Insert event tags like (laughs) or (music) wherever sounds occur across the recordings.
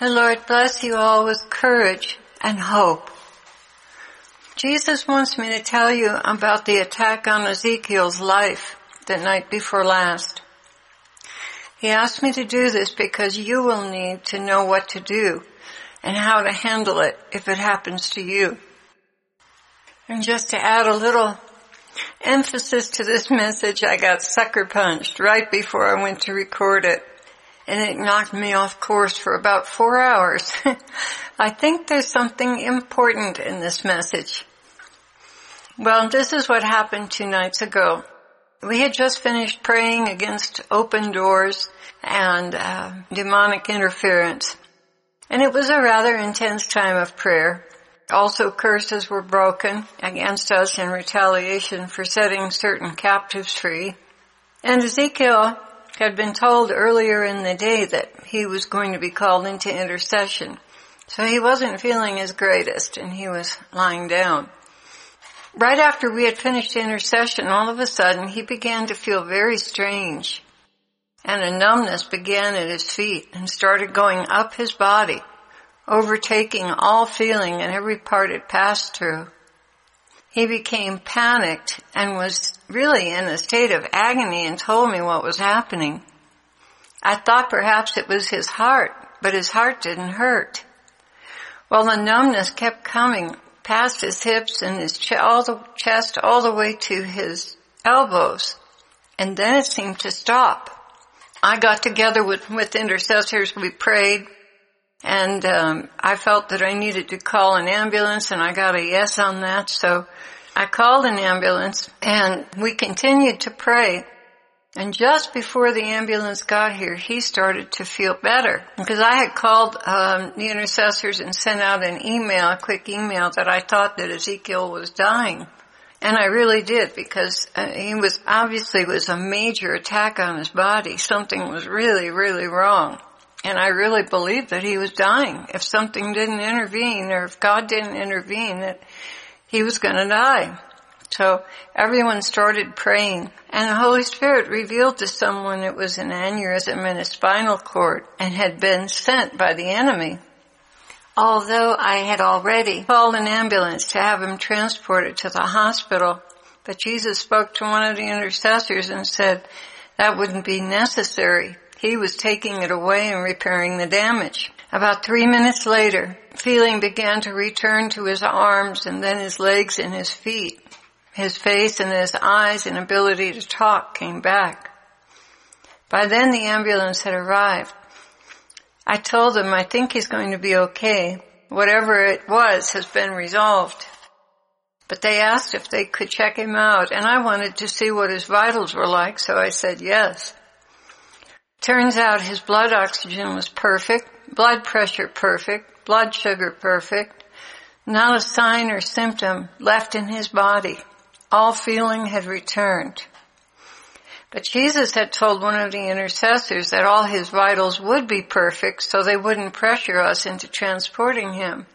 The Lord bless you all with courage and hope. Jesus wants me to tell you about the attack on Ezekiel's life the night before last. He asked me to do this because you will need to know what to do and how to handle it if it happens to you. And just to add a little emphasis to this message, I got sucker punched right before I went to record it. And it knocked me off course for about four hours. (laughs) I think there's something important in this message. Well, this is what happened two nights ago. We had just finished praying against open doors and uh, demonic interference. And it was a rather intense time of prayer. Also curses were broken against us in retaliation for setting certain captives free. And Ezekiel had been told earlier in the day that he was going to be called into intercession. So he wasn't feeling his greatest and he was lying down right after we had finished intercession, all of a sudden he began to feel very strange. And a numbness began at his feet and started going up his body, overtaking all feeling in every part it passed through. He became panicked and was really in a state of agony and told me what was happening. I thought perhaps it was his heart, but his heart didn't hurt. Well, the numbness kept coming past his hips and his ch- all the chest all the way to his elbows. And then it seemed to stop. I got together with, with intercessors. We prayed and um, I felt that I needed to call an ambulance and I got a yes on that. So I called an ambulance and we continued to pray and just before the ambulance got here, he started to feel better because I had called um, the intercessors and sent out an email, a quick email that I thought that Ezekiel was dying. And I really did because uh, he was obviously was a major attack on his body. Something was really, really wrong. And I really believed that he was dying. If something didn't intervene or if God didn't intervene that he was going to die. So everyone started praying and the Holy Spirit revealed to someone it was an aneurysm in his spinal cord and had been sent by the enemy. Although I had already called an ambulance to have him transported to the hospital, but Jesus spoke to one of the intercessors and said that wouldn't be necessary. He was taking it away and repairing the damage. About three minutes later, feeling began to return to his arms and then his legs and his feet. His face and his eyes and ability to talk came back. By then the ambulance had arrived. I told them I think he's going to be okay. Whatever it was has been resolved. But they asked if they could check him out and I wanted to see what his vitals were like so I said yes. Turns out his blood oxygen was perfect, blood pressure perfect, blood sugar perfect, not a sign or symptom left in his body all feeling had returned. But Jesus had told one of the intercessors that all his vitals would be perfect so they wouldn't pressure us into transporting him.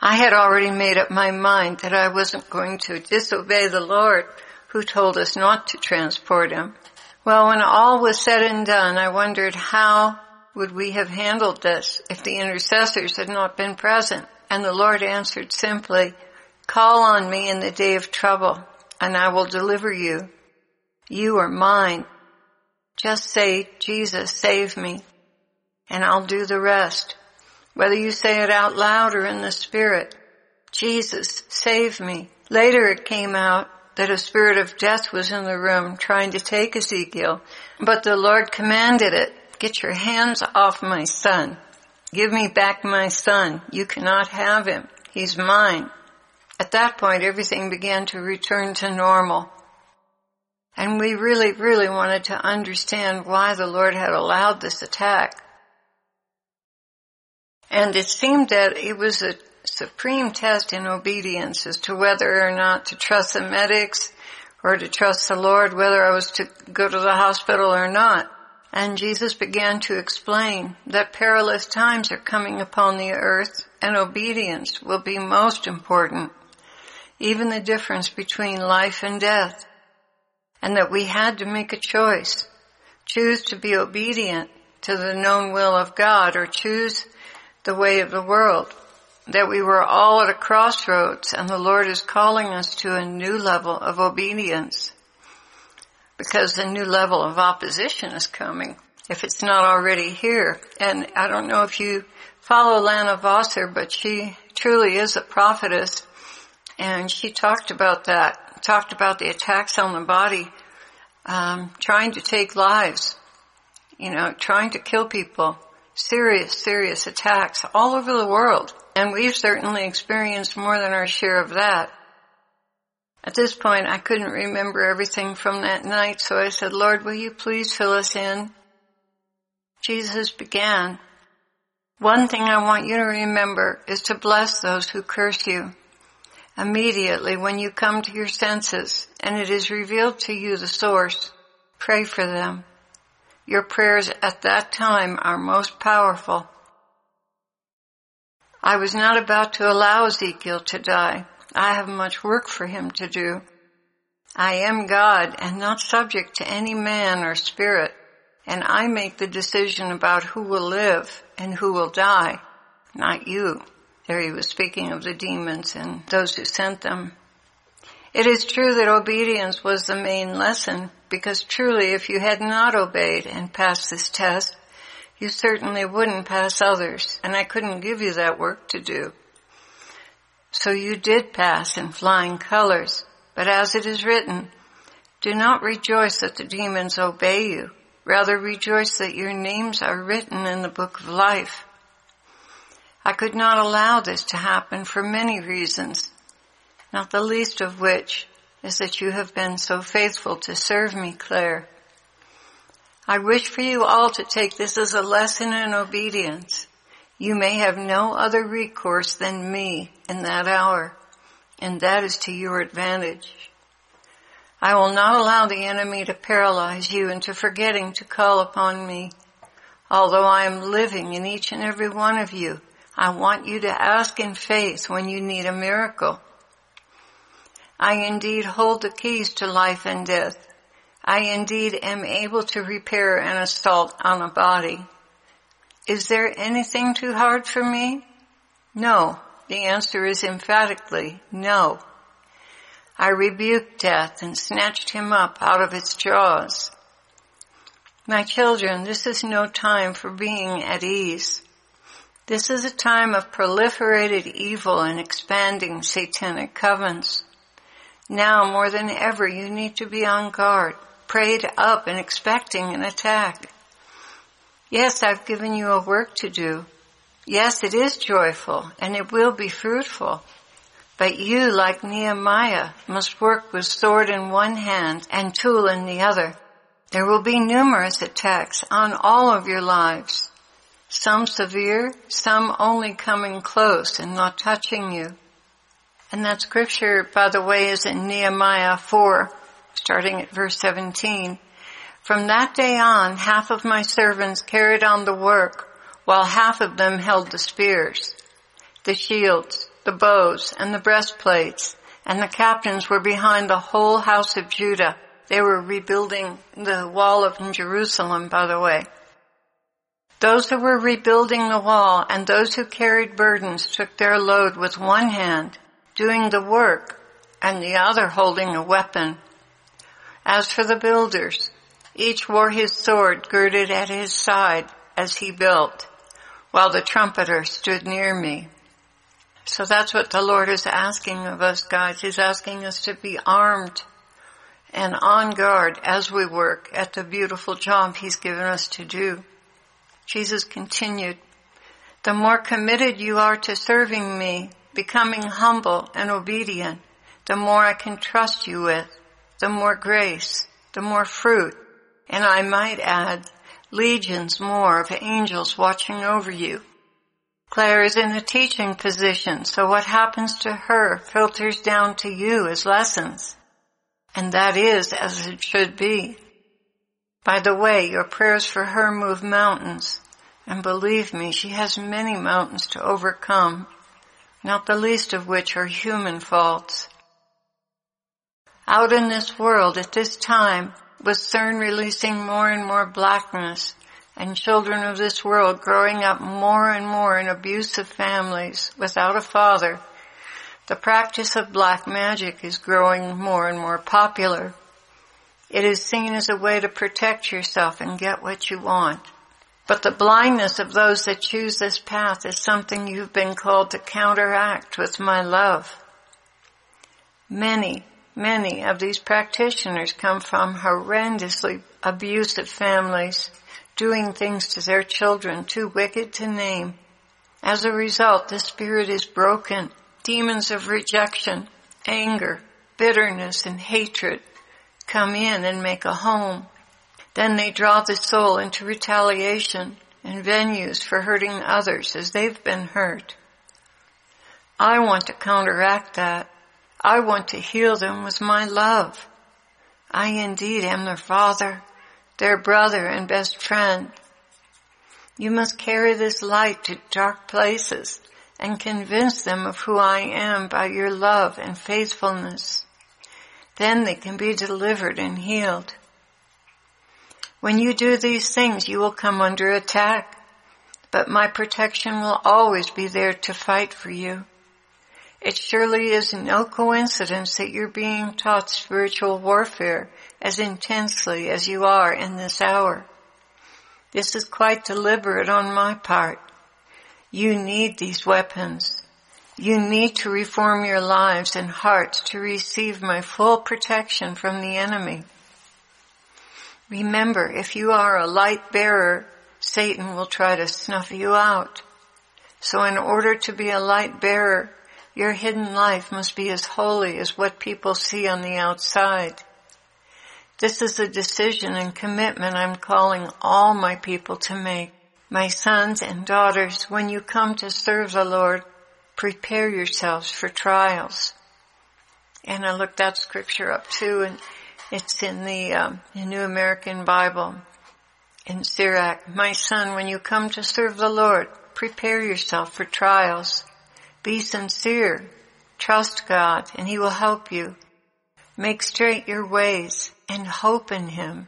I had already made up my mind that I wasn't going to disobey the Lord who told us not to transport him. Well, when all was said and done, I wondered how would we have handled this if the intercessors had not been present? And the Lord answered simply, call on me in the day of trouble and I will deliver you. You are mine. Just say, Jesus, save me, and I'll do the rest. Whether you say it out loud or in the spirit, Jesus, save me. Later it came out that a spirit of death was in the room trying to take Ezekiel, but the Lord commanded it, get your hands off my son. Give me back my son. You cannot have him. He's mine. At that point, everything began to return to normal. And we really, really wanted to understand why the Lord had allowed this attack. And it seemed that it was a supreme test in obedience as to whether or not to trust the medics or to trust the Lord, whether I was to go to the hospital or not. And Jesus began to explain that perilous times are coming upon the earth and obedience will be most important even the difference between life and death, and that we had to make a choice, choose to be obedient to the known will of God or choose the way of the world. That we were all at a crossroads and the Lord is calling us to a new level of obedience. Because a new level of opposition is coming, if it's not already here. And I don't know if you follow Lana Vawser, but she truly is a prophetess. And she talked about that, talked about the attacks on the body, um, trying to take lives, you know, trying to kill people serious, serious attacks all over the world. And we've certainly experienced more than our share of that. At this point, I couldn't remember everything from that night, so I said, Lord, will you please fill us in? Jesus began. One thing I want you to remember is to bless those who curse you. Immediately when you come to your senses and it is revealed to you the source, pray for them. Your prayers at that time are most powerful. I was not about to allow Ezekiel to die. I have much work for him to do. I am God and not subject to any man or spirit, and I make the decision about who will live and who will die, not you. There he was speaking of the demons and those who sent them. It is true that obedience was the main lesson because truly if you had not obeyed and passed this test, you certainly wouldn't pass others and I couldn't give you that work to do. So you did pass in flying colors, but as it is written, do not rejoice that the demons obey you. Rather rejoice that your names are written in the book of life. I could not allow this to happen for many reasons not the least of which is that you have been so faithful to serve me, Claire. I wish for you all to take this as a lesson in obedience. You may have no other recourse than me in that hour, and that is to your advantage. I will not allow the enemy to paralyze you into forgetting to call upon me. Although I am living in each and every one of you, I want you to ask in faith when you need a miracle. I indeed hold the keys to life and death. I indeed am able to repair an assault on a body. Is there anything too hard for me? No. The answer is emphatically no. I rebuked death and snatched him up out of its jaws. My children, this is no time for being at ease. This is a time of proliferated evil and expanding satanic covens. Now more than ever, you need to be on guard, prayed up and expecting an attack. Yes, I've given you a work to do. Yes, it is joyful and it will be fruitful. But you, like Nehemiah, must work with sword in one hand and tool in the other. There will be numerous attacks on all of your lives. Some severe, some only coming close and not touching you. And that scripture, by the way, is in Nehemiah 4, starting at verse 17. From that day on, half of my servants carried on the work, while half of them held the spears, the shields, the bows, and the breastplates, and the captains were behind the whole house of Judah. They were rebuilding the wall of Jerusalem, by the way. Those who were rebuilding the wall and those who carried burdens took their load with one hand doing the work and the other holding a weapon. As for the builders, each wore his sword girded at his side as he built, while the trumpeter stood near me. So that's what the Lord is asking of us guys. He's asking us to be armed and on guard as we work at the beautiful job He's given us to do. Jesus continued, the more committed you are to serving me, becoming humble and obedient, the more I can trust you with, the more grace, the more fruit, and I might add, legions more of angels watching over you. Claire is in a teaching position, so what happens to her filters down to you as lessons. And that is as it should be. By the way, your prayers for her move mountains. And believe me, she has many mountains to overcome not the least of which are human faults. Out in this world at this time, with CERN releasing more and more blackness and children of this world growing up more and more in abusive families without a father, the practice of black magic is growing more and more popular. It is seen as a way to protect yourself and get what you want. But the blindness of those that choose this path is something you've been called to counteract with my love. Many, many of these practitioners come from horrendously abusive families, doing things to their children too wicked to name. As a result, the spirit is broken. Demons of rejection, anger, bitterness, and hatred come in and make a home. Then they draw the soul into retaliation and venues for hurting others as they've been hurt. I want to counteract that. I want to heal them with my love. I indeed am their father, their brother and best friend. You must carry this light to dark places and convince them of who I am by your love and faithfulness. Then they can be delivered and healed. When you do these things, you will come under attack, but my protection will always be there to fight for you. It surely is no coincidence that you're being taught spiritual warfare as intensely as you are in this hour. This is quite deliberate on my part. You need these weapons. You need to reform your lives and hearts to receive my full protection from the enemy. Remember, if you are a light bearer, Satan will try to snuff you out. So in order to be a light bearer, your hidden life must be as holy as what people see on the outside. This is a decision and commitment I'm calling all my people to make. My sons and daughters, when you come to serve the Lord, prepare yourselves for trials. And I looked that scripture up too, and it's in the, um, New American Bible in Sirach. My son, when you come to serve the Lord, prepare yourself for trials. Be sincere. Trust God and He will help you. Make straight your ways and hope in Him.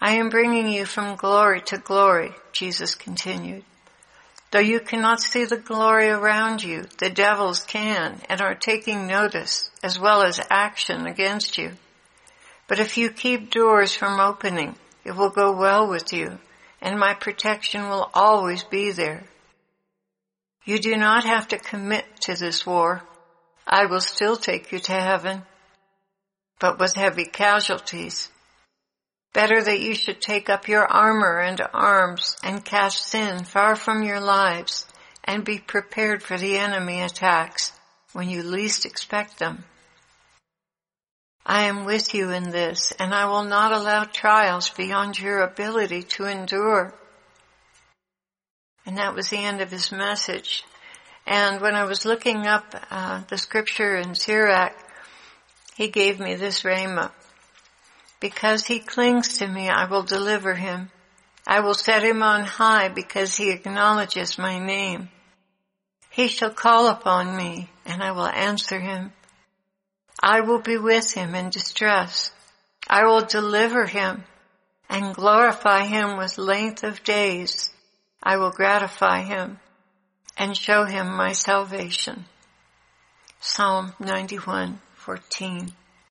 I am bringing you from glory to glory, Jesus continued. Though you cannot see the glory around you, the devils can and are taking notice as well as action against you. But if you keep doors from opening, it will go well with you and my protection will always be there. You do not have to commit to this war. I will still take you to heaven, but with heavy casualties. Better that you should take up your armor and arms and cast sin far from your lives and be prepared for the enemy attacks when you least expect them. I am with you in this and I will not allow trials beyond your ability to endure. And that was the end of his message. And when I was looking up uh, the scripture in Sirach, he gave me this rhema. Because he clings to me, I will deliver him. I will set him on high because he acknowledges my name. He shall call upon me and I will answer him. I will be with him in distress. I will deliver him and glorify him with length of days. I will gratify him and show him my salvation. Psalm 91:14.